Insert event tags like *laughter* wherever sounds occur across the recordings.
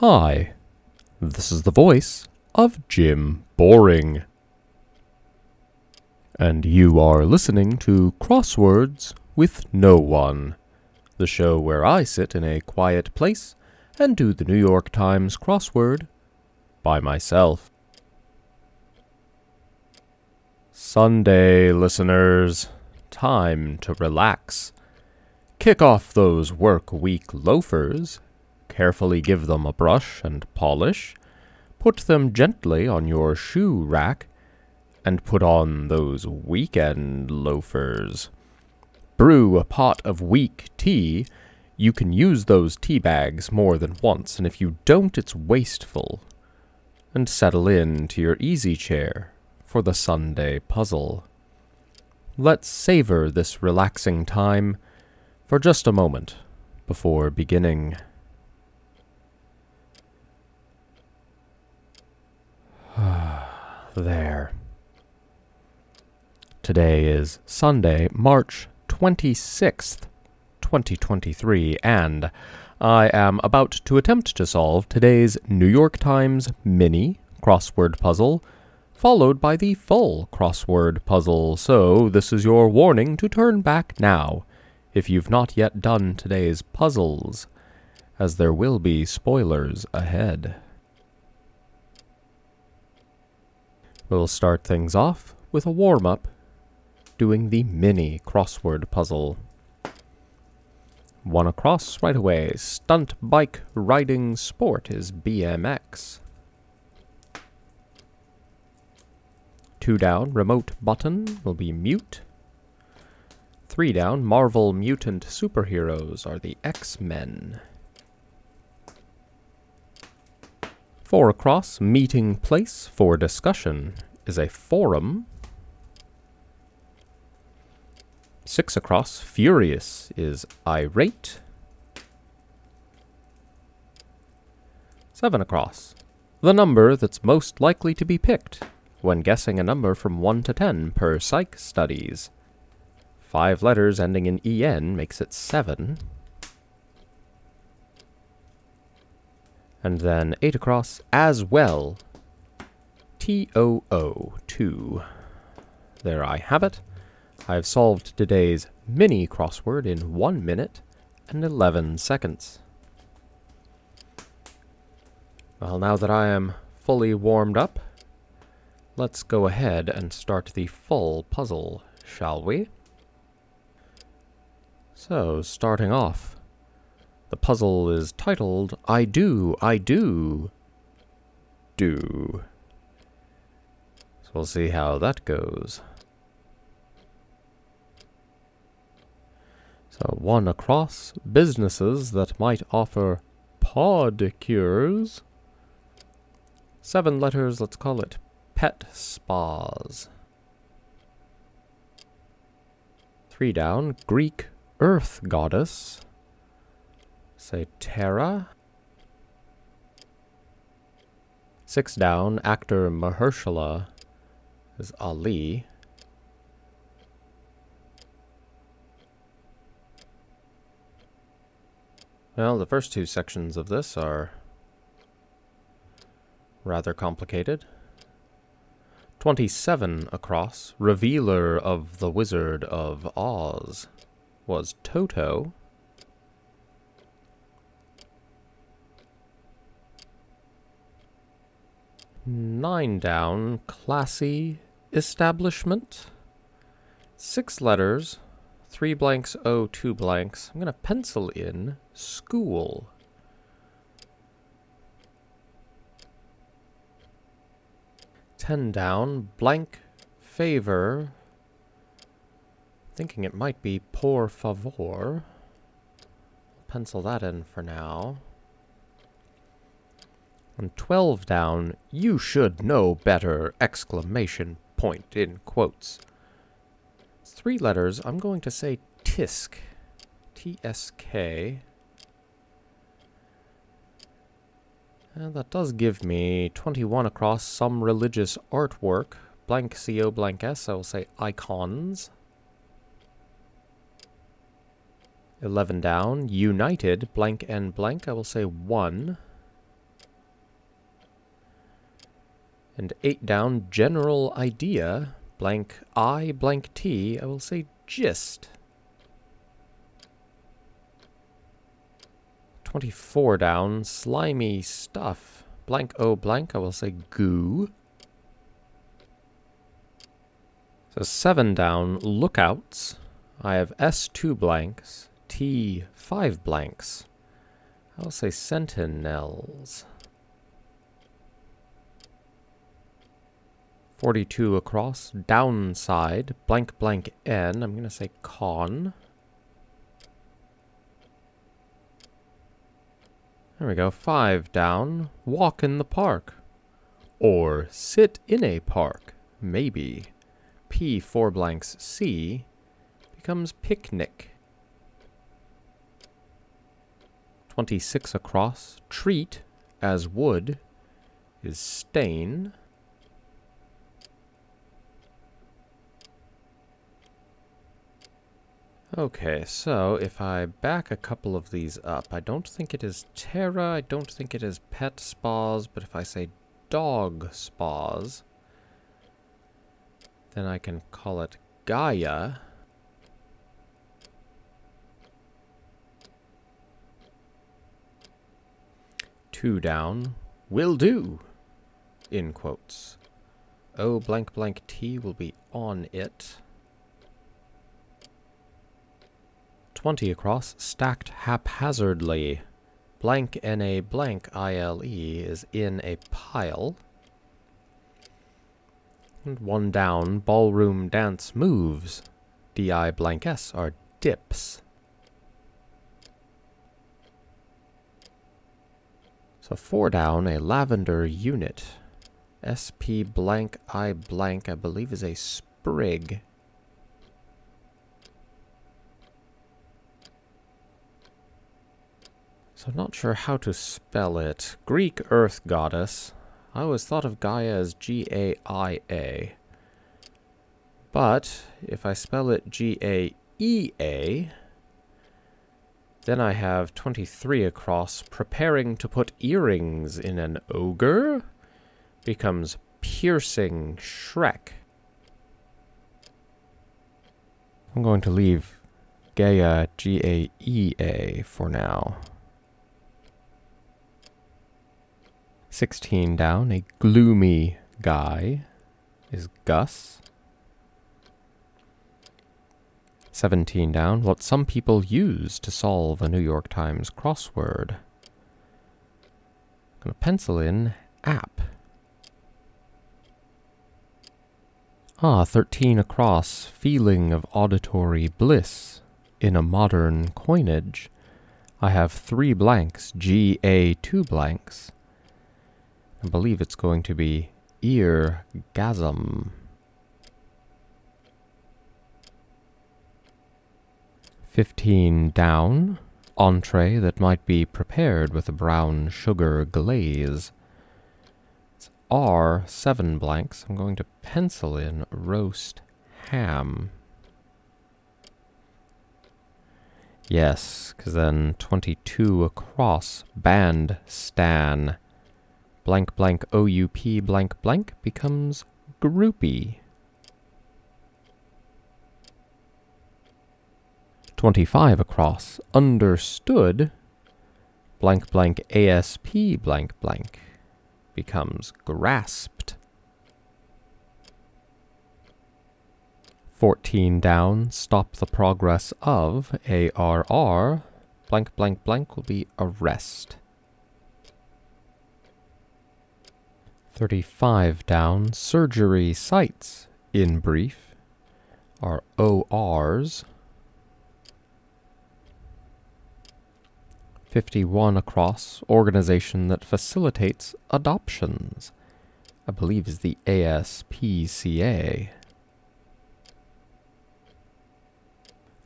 Hi, this is the voice of Jim Boring. And you are listening to Crosswords with No One, the show where I sit in a quiet place and do the New York Times crossword by myself. Sunday, listeners, time to relax. Kick off those work week loafers carefully give them a brush and polish, put them gently on your shoe rack, and put on those weekend loafers. Brew a pot of weak tea. You can use those tea bags more than once, and if you don't, it's wasteful. And settle in to your easy chair for the Sunday puzzle. Let's savor this relaxing time for just a moment before beginning. There. Today is Sunday, March 26th, 2023, and I am about to attempt to solve today's New York Times mini crossword puzzle, followed by the full crossword puzzle. So, this is your warning to turn back now if you've not yet done today's puzzles, as there will be spoilers ahead. We'll start things off with a warm up doing the mini crossword puzzle. One across right away. Stunt bike riding sport is BMX. Two down, remote button will be mute. Three down, Marvel mutant superheroes are the X Men. Four across, meeting place for discussion is a forum. Six across, furious is irate. Seven across, the number that's most likely to be picked when guessing a number from 1 to 10 per psych studies. Five letters ending in en makes it 7. and then 8 across as well. T-O-O, 2. There I have it. I've solved today's mini crossword in 1 minute and 11 seconds. Well, now that I am fully warmed up, let's go ahead and start the full puzzle, shall we? So, starting off, the puzzle is titled I Do, I Do, Do. So we'll see how that goes. So one across businesses that might offer podicures. Seven letters, let's call it pet spas. Three down, Greek earth goddess. Say Terra. Six down, actor Mahershala is Ali. Well, the first two sections of this are rather complicated. 27 across, Revealer of the Wizard of Oz, was Toto. Nine down, classy establishment. Six letters, three blanks, oh, two blanks. I'm going to pencil in school. Ten down, blank favor. Thinking it might be por favor. Pencil that in for now. And 12 down, you should know better! Exclamation point in quotes. Three letters. I'm going to say TISK. T-S-K. And that does give me 21 across some religious artwork. Blank C-O blank S, I will say icons. 11 down, united, blank and blank, I will say 1. And 8 down, general idea, blank I, blank T, I will say gist. 24 down, slimy stuff, blank O blank, I will say goo. So 7 down, lookouts, I have S2 blanks, T5 blanks. I'll say sentinels. 42 across, downside, blank blank N. I'm going to say con. There we go. 5 down, walk in the park. Or sit in a park. Maybe. P 4 blanks C becomes picnic. 26 across, treat as wood is stain. Okay, so if I back a couple of these up, I don't think it is Terra, I don't think it is Pet Spas, but if I say Dog Spas, then I can call it Gaia. Two down, will do, in quotes. O blank blank T will be on it. 20 across, stacked haphazardly. Blank NA blank ILE is in a pile. And one down, ballroom dance moves. DI blank S are dips. So four down, a lavender unit. SP blank I blank, I believe is a sprig. So I'm not sure how to spell it. Greek Earth Goddess. I always thought of Gaia as G-A-I-A. But if I spell it G-A-E-A, then I have 23 across. Preparing to put earrings in an ogre becomes piercing Shrek. I'm going to leave Gaia G-A-E-A for now. 16 down, a gloomy guy is Gus. 17 down, what some people use to solve a New York Times crossword. I'm going to pencil in app. Ah, 13 across, feeling of auditory bliss in a modern coinage. I have three blanks, G, A, two blanks. I believe it's going to be eargasm. Fifteen down. Entree that might be prepared with a brown sugar glaze. It's R, seven blanks. I'm going to pencil in roast ham. Yes, because then 22 across. Band stan blank blank OUP blank blank becomes groupie. 25 across, understood, blank blank ASP blank blank becomes grasped. 14 down, stop the progress of ARR, blank blank blank will be arrest. 35 down, surgery sites, in brief, are ORs. 51 across, organization that facilitates adoptions. I believe is the ASPCA.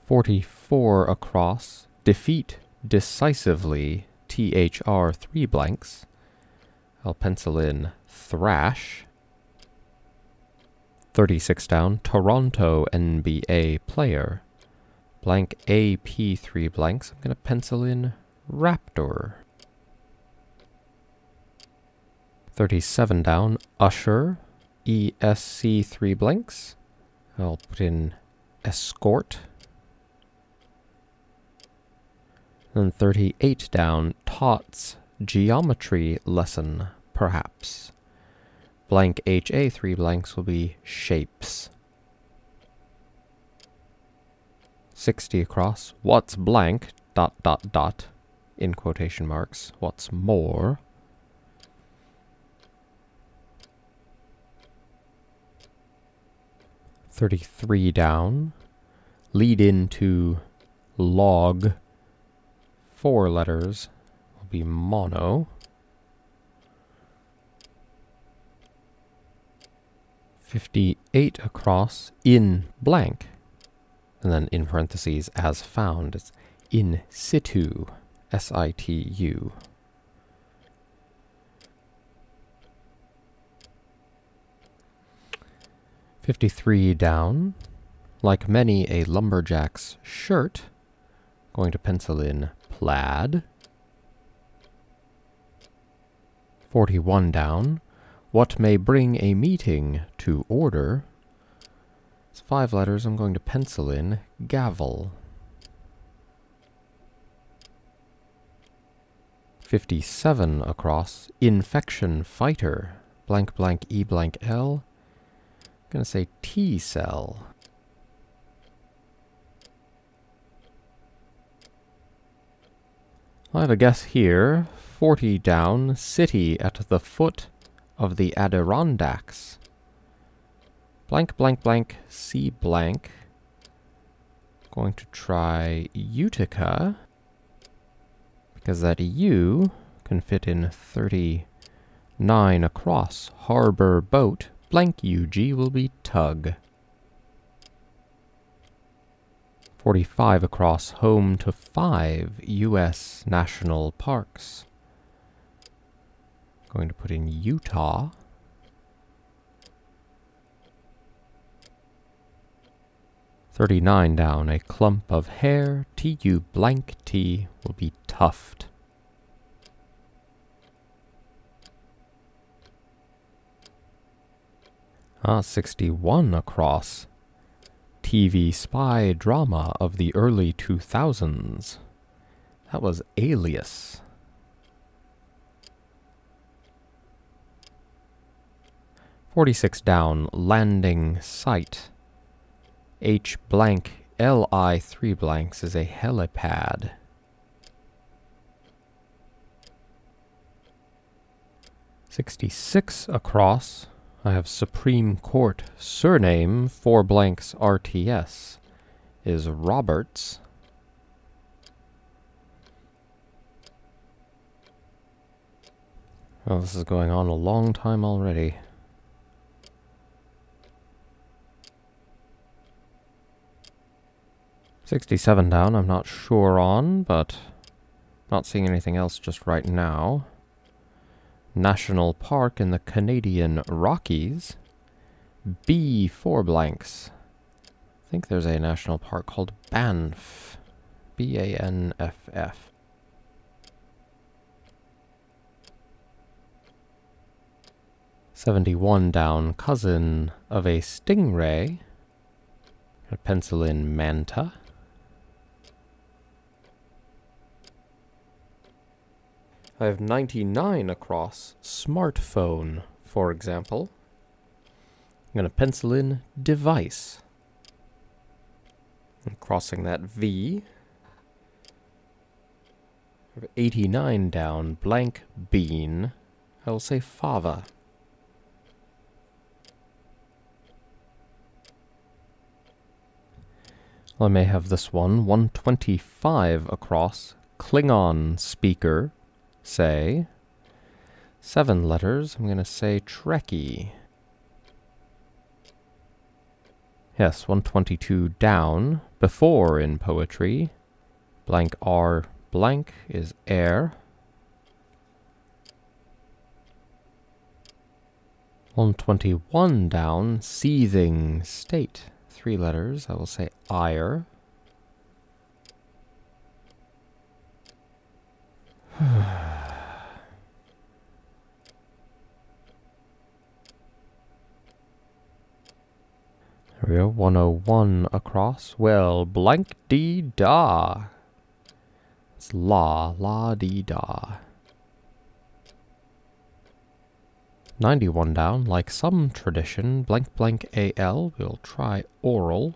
44 across, defeat decisively THR 3 blanks. I'll pencil in Thrash. 36 down, Toronto NBA player. Blank AP3 blanks. I'm going to pencil in Raptor. 37 down, usher, ESC three blanks. I'll put in escort. Then 38 down, tots, geometry lesson, perhaps. Blank HA three blanks will be shapes. 60 across, what's blank, dot dot dot, in quotation marks, what's more. Thirty-three down, lead into log, four letters will be mono. Fifty-eight across, in blank, and then in parentheses, as found, it's in situ, S I T U. Fifty-three down, like many a lumberjack's shirt, going to pencil in plaid. Forty-one down, what may bring a meeting to order. It's five letters. I'm going to pencil in gavel. 57 across. Infection fighter. Blank blank E blank L. I'm going to say T cell. I have a guess here. 40 down. City at the foot of the Adirondacks blank, blank, blank, C blank. Going to try Utica, because that U can fit in 39 across. Harbor boat, blank UG will be tug. 45 across, home to five U.S. national parks. Going to put in Utah. 39 down, a clump of hair, tu blank t will be tuft. Ah, 61 across. TV spy drama of the early 2000s. That was Alias. Forty-six down, landing site. H blank Li three blanks is a helipad. Sixty-six across. I have Supreme Court surname four blanks RTS is Roberts. Oh, this is going on a long time already. 67 down, I'm not sure on, but not seeing anything else just right now. National Park in the Canadian Rockies. B four blanks. I think there's a national park called Banff. B A N F F. Seventy-one down, cousin of a stingray. A pencil in manta. I have 99 across smartphone, for example. I'm going to pencil in device. I'm crossing that V. 89 down, blank bean. I will say fava. I may have this one, 125 across, Klingon speaker, say seven letters. I'm going to say Trekkie. Yes, 122 down. Before in poetry, blank R blank is air. 121 down, seething state. Three letters, I will say ire. *sighs* Area we go, 101 across. Well, blank dee da. It's la, la dee da. 91 down, like some tradition, blank blank AL, we'll try oral.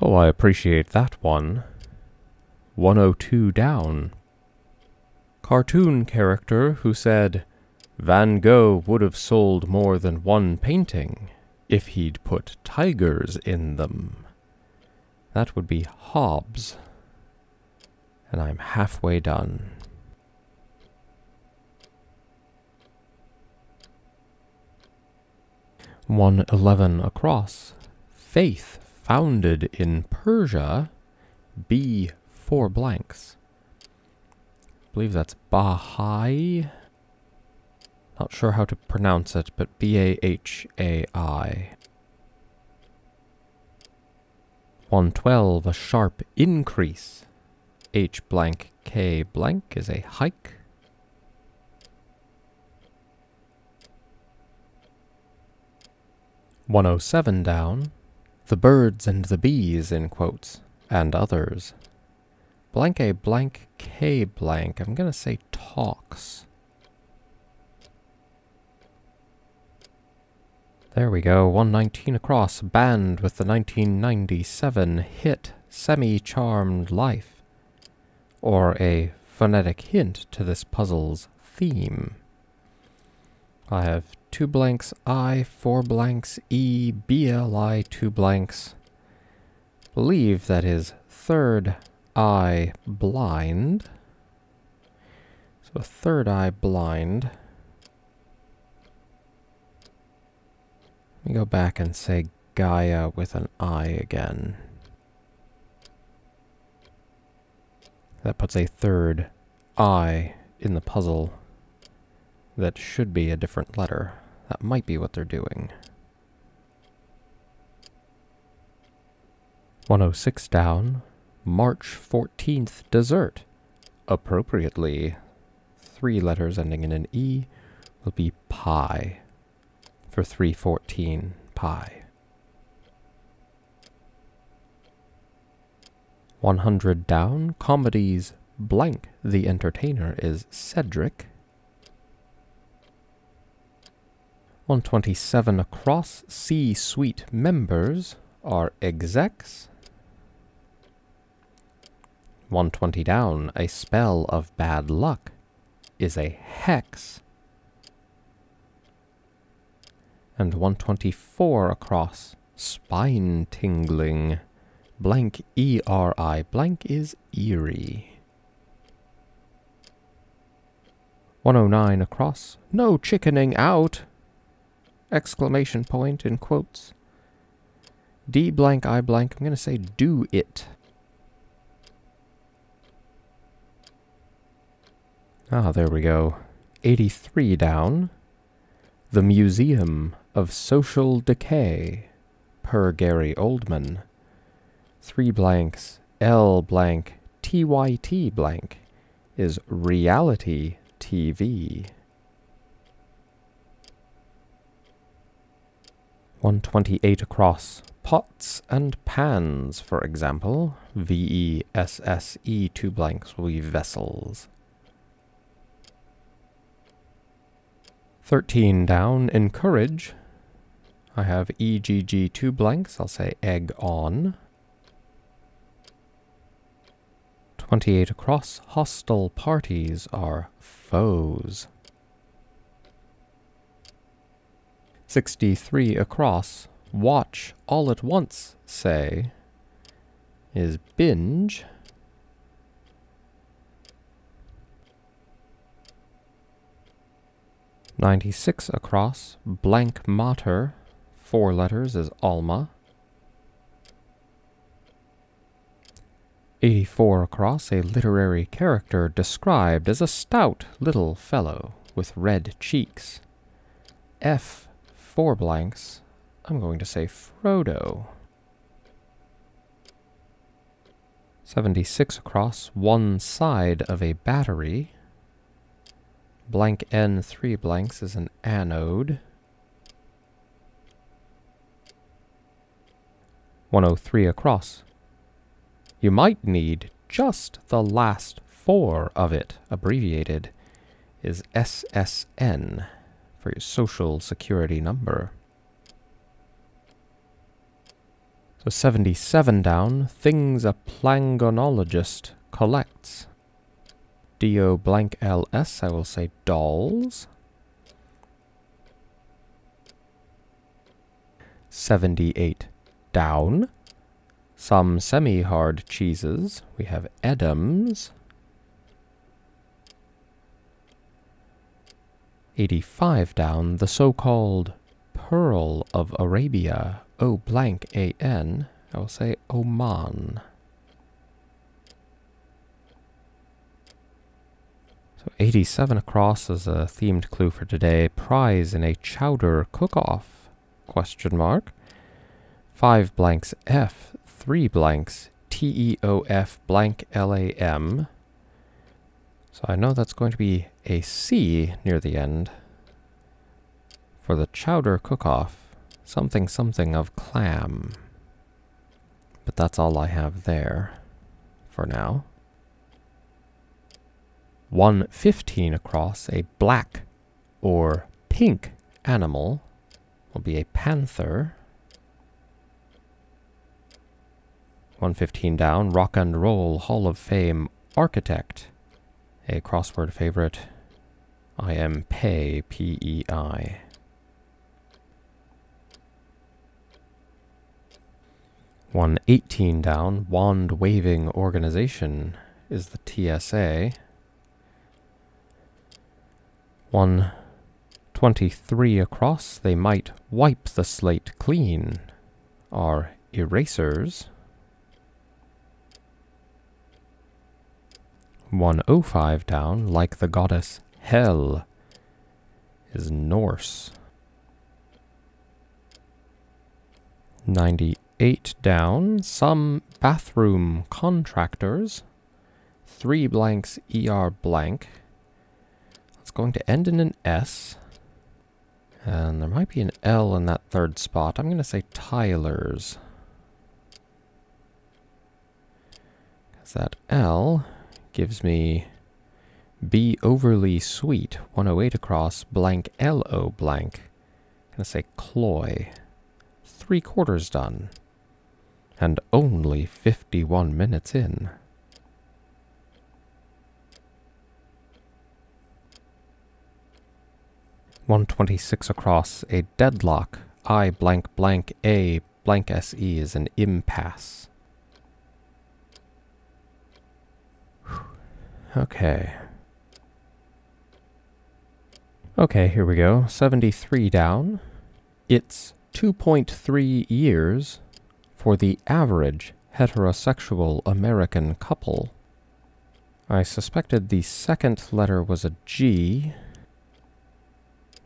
Oh, I appreciate that one. 102 down. Cartoon character who said, Van Gogh would have sold more than one painting if he'd put tigers in them. That would be Hobbes. And I'm halfway done. One eleven across. Faith founded in Persia. B four blanks. I believe that's Baha'i. Not sure how to pronounce it, but B A H A I. 112, a sharp increase. H blank K blank is a hike. One oh seven down. The birds and the bees in quotes, and others. Blank A blank K blank, I'm gonna say talks. There we go, 119 across, band with the 1997 hit Semi Charmed Life, or a phonetic hint to this puzzle's theme. I have two blanks I, four blanks E, BLI, two blanks. Believe that is third eye blind. So a third eye blind. Let me go back and say Gaia with an I again. That puts a third I in the puzzle that should be a different letter. That might be what they're doing. 106 down, March 14th dessert. Appropriately, three letters ending in an E will be pie for 314 pi. 100 down, comedies blank. The entertainer is Cedric. 127 across, C suite members are execs. 120 down, a spell of bad luck is a hex and 124 across. Spine tingling. Blank E-R-I. Blank is eerie. 109 across. No chickening out! Exclamation point in quotes. D blank I blank. I'm going to say do it. Ah, there we go. 83 down. The Museum of Social Decay, per Gary Oldman. Three blanks, L blank, TYT blank, is reality TV. 128 across. Pots and pans, for example. V E S S E, two blanks will be vessels. 13 down, encourage, I have EGG two blanks. I'll say egg on. 28 across. Hostile parties are foes. 63 across. Watch all at once, say, is binge. Ninety-six across, blank mater four letters is Alma. 84 across, a literary character described as a stout little fellow with red cheeks. F, four blanks. I'm going to say Frodo. 76 across, one side of a battery. Blank N three blanks is an anode. 103 across. You might need just the last four of it abbreviated is SSN for your social security number. So 77 down, things a plangonologist collects. DO blank LS, I will say dolls. 78 down. Some semi-hard cheeses. We have Edams. 85 down, the so-called Pearl of Arabia, O blank A-N, I will say Oman. So 87 across is a themed clue for today. Prize in a chowder cook-off? Question mark. Five blanks F, three blanks T-E-O-F blank L-A-M. So I know that's going to be a C near the end. For the chowder cook-off, something something of clam. But that's all I have there for now. 115 across, a black or pink animal will be a panther. 115 down, Rock and Roll Hall of Fame architect a crossword favorite. I. M. Pei, P E I. One eighteen down, wand waving organization is the TSA. One twenty-three across, they might wipe the slate clean, are erasers. 105 down, like the goddess Hel, is Norse. 98 down, some bathroom contractors. Three blanks ER blank. It's going to end in an S. And there might be an L in that third spot. I'm going to say tilers. Because that L gives me be overly sweet 108 across blank lo blank. Gonna say cloy. Three quarters done. And only 51 minutes in. One twenty six across a deadlock I blank blank A blank SE is an impasse. Okay. Okay, here we go. 73 down. It's 2.3 years for the average heterosexual American couple. I suspected the second letter was a G.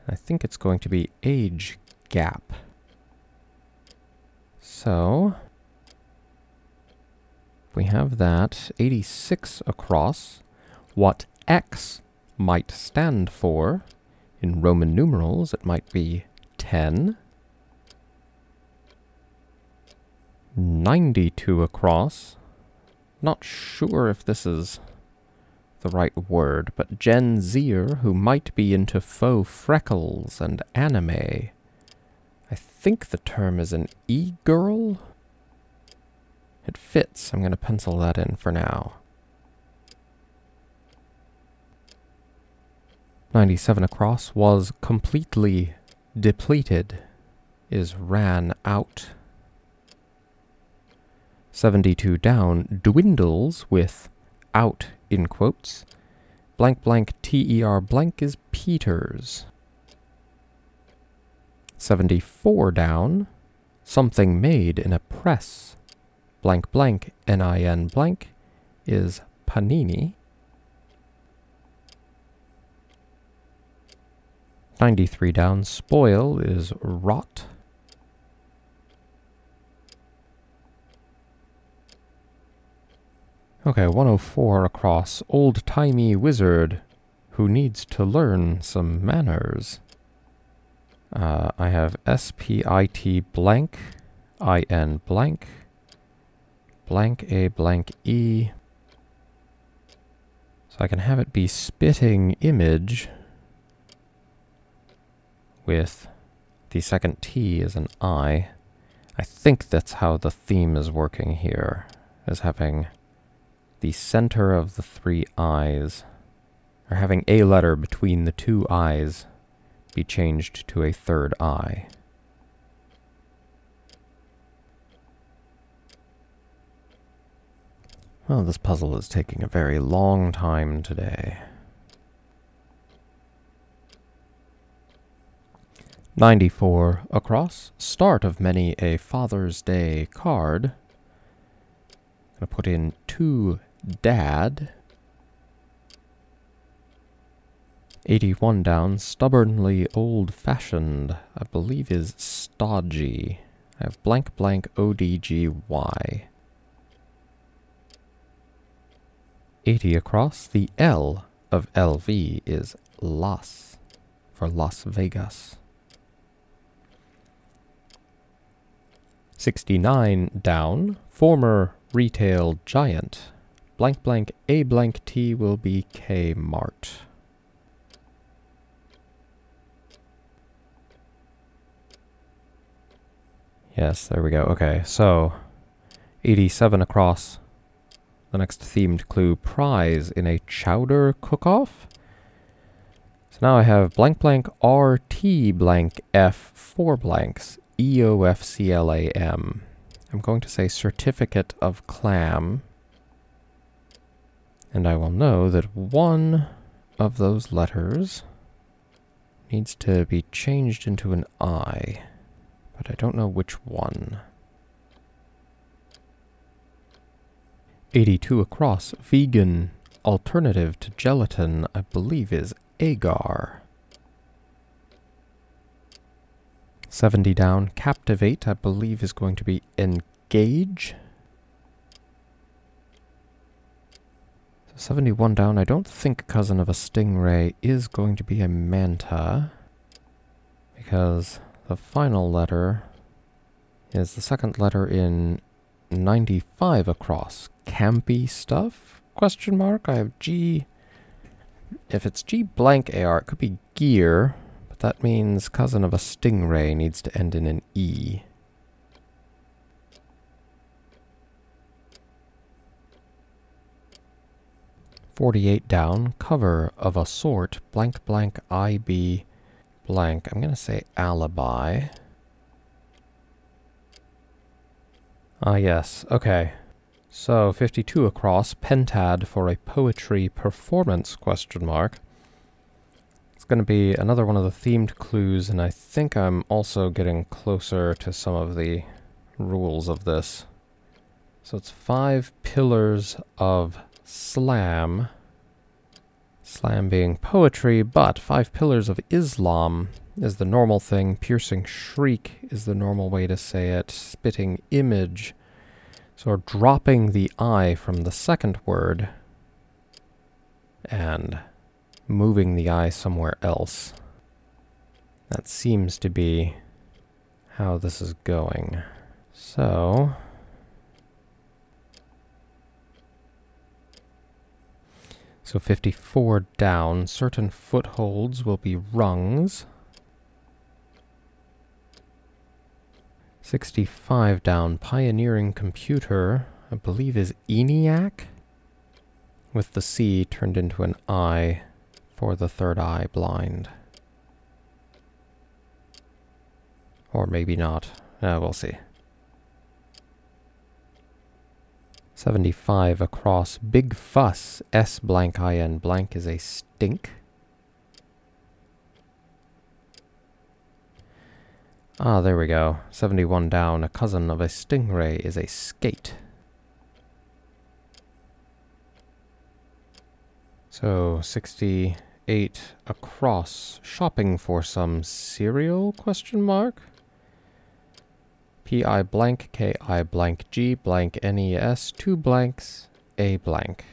I think it's going to be age gap. So, we have that 86 across what X might stand for. In Roman numerals, it might be 10. 92 across. Not sure if this is the right word, but Gen Zer, who might be into faux freckles and anime. I think the term is an e-girl? It fits. I'm going to pencil that in for now. 97 across was completely depleted, is ran out. 72 down dwindles with out in quotes. Blank blank TER blank is Peters. 74 down, something made in a press. Blank blank NIN blank is Panini. 93 down. Spoil is rot. Okay, 104 across. Old-timey wizard who needs to learn some manners. Uh, I have S-P-I-T blank, I-N blank, blank A blank E. So I can have it be spitting image with the second T as an I. I think that's how the theme is working here, is having the center of the three I's, or having a letter between the two I's, be changed to a third I. Well, this puzzle is taking a very long time today. 94 across, start of many a Father's Day card. I'm Gonna put in to dad. 81 down, stubbornly old fashioned, I believe is stodgy. I have blank blank ODGY. 80 across, the L of LV is Las for Las Vegas. 69 down, former retail giant. Blank blank A blank T will be K Mart. Yes, there we go. Okay, so 87 across. The next themed clue prize in a chowder cook-off. So now I have blank blank RT blank F four blanks EOFCLAM. I'm going to say certificate of clam. And I will know that one of those letters needs to be changed into an I, but I don't know which one. 82 across, vegan alternative to gelatin, I believe is agar. 70 down. Captivate, I believe, is going to be engage. So 71 down. I don't think Cousin of a Stingray is going to be a manta. Because the final letter is the second letter in 95 across. Campy stuff? Question mark. I have G. If it's G blank AR, it could be gear. That means cousin of a stingray needs to end in an E. Forty-eight down, cover of a sort, blank blank IB blank. I'm gonna say alibi. Ah yes, okay. So 52 across, pentad for a poetry performance question mark going to be another one of the themed clues, and I think I'm also getting closer to some of the rules of this. So it's five pillars of slam. Slam being poetry, but five pillars of Islam is the normal thing. Piercing shriek is the normal way to say it. Spitting image. So dropping the I from the second word. And moving the eye somewhere else. That seems to be how this is going. So... So 54 down, certain footholds will be rungs. 65 down, pioneering computer, I believe is ENIAC, with the C turned into an I for the third eye blind. Or maybe not. Uh, we'll see. 75 across. Big fuss. S blank IN blank is a stink. Ah, there we go. 71 down. A cousin of a stingray is a skate. So, 60 eight across. Shopping for some cereal? Question mark. P I blank K I blank G blank N E S two blanks A blank.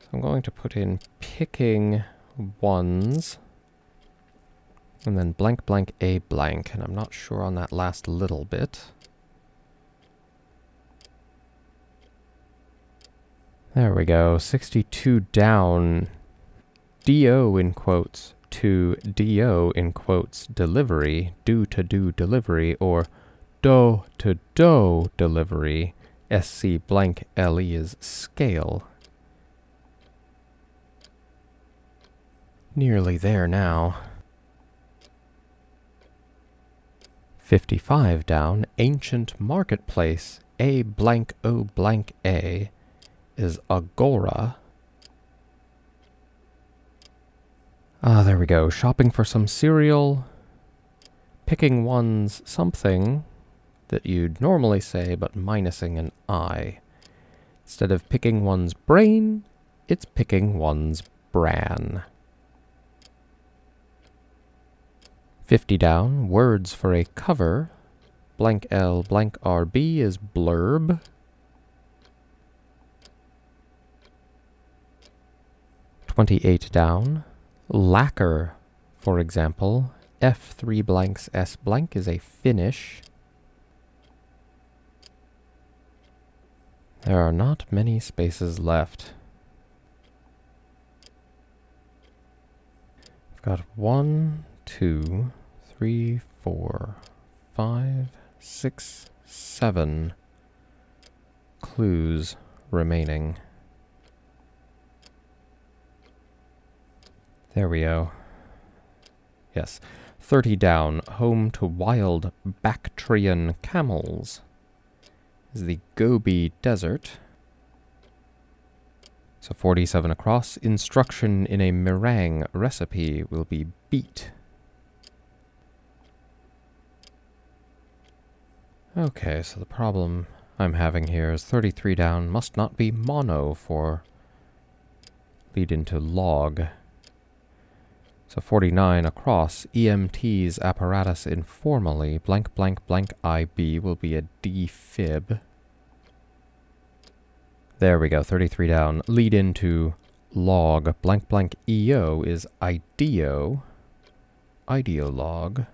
So I'm going to put in picking ones. And then blank blank a blank. And I'm not sure on that last little bit. There we go. 62 down. DO in quotes to DO in quotes delivery, do to do delivery, or do to do delivery. SC blank LE is scale. Nearly there now. 55 down, ancient marketplace, A blank O blank A is Agora. Ah, there we go. Shopping for some cereal. Picking one's something that you'd normally say, but minusing an I. Instead of picking one's brain, it's picking one's bran. 50 down, words for a cover. Blank L blank RB is blurb. 28 down. Lacquer, for example. F3 blanks S blank is a finish. There are not many spaces left. I've got one, two, three, four, five, six, seven clues remaining. There we go. Yes. 30 down, home to wild Bactrian camels. Is the Gobi Desert. So 47 across. Instruction in a meringue recipe will be beat. Okay, so the problem I'm having here is 33 down must not be mono for lead into log. So 49 across, EMT's apparatus informally, blank blank blank IB will be a defib. There we go, 33 down. Lead into log, blank blank EO is IDEO, ideolog.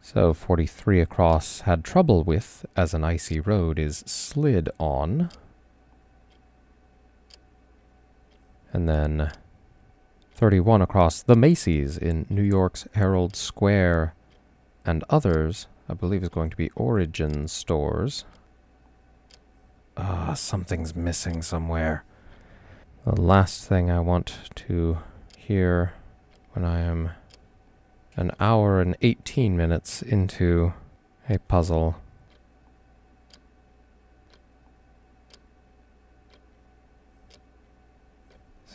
So 43 across had trouble with, as an icy road is slid on. And then 31 across the Macy's in New York's Herald Square and others, I believe is going to be Origin stores. Ah, something's missing somewhere. The last thing I want to hear when I am an hour and 18 minutes into a puzzle.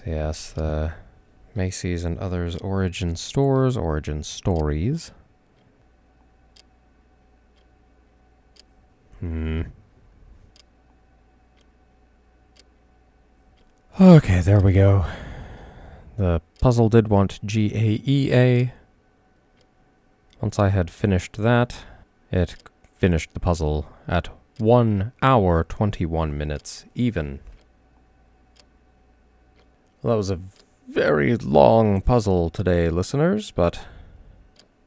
Yes, the Macy's and others origin stores, origin stories. Hmm. Okay, there we go. The puzzle did want G-A-E-A. Once I had finished that, it finished the puzzle at 1 hour 21 minutes even. Well, that was a very long puzzle today, listeners, but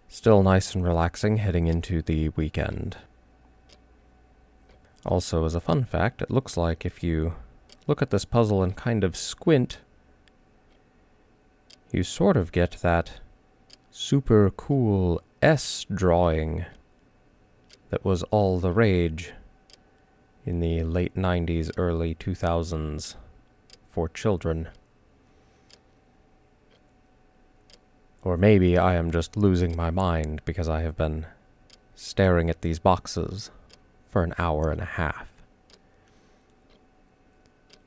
still nice and relaxing heading into the weekend. Also, as a fun fact, it looks like if you look at this puzzle and kind of squint, you sort of get that super cool S drawing that was all the rage in the late 90s, early 2000s for children. Or maybe I am just losing my mind because I have been staring at these boxes for an hour and a half.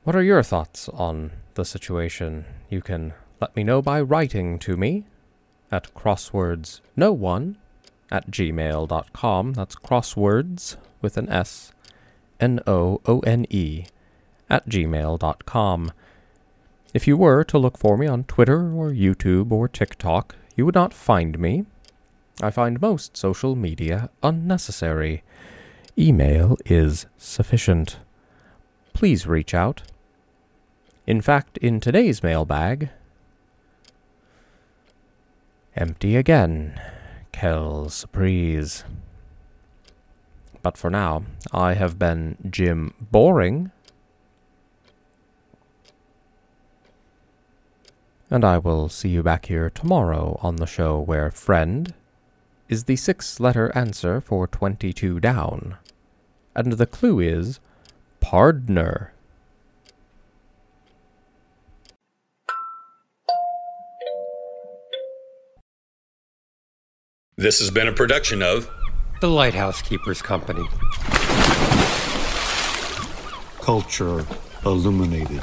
What are your thoughts on the situation? You can let me know by writing to me at crosswords no one at gmail.com. That's crosswords with an S, N O O N E, at gmail.com. If you were to look for me on Twitter or YouTube or TikTok, you would not find me. I find most social media unnecessary. Email is sufficient. Please reach out. In fact, in today's mailbag, Empty again. Quelle surprise. But for now, I have been Jim Boring. And I will see you back here tomorrow on the show where friend is the six letter answer for 22 down. And the clue is pardner. This has been a production of The Lighthouse Keepers Company. Culture illuminated.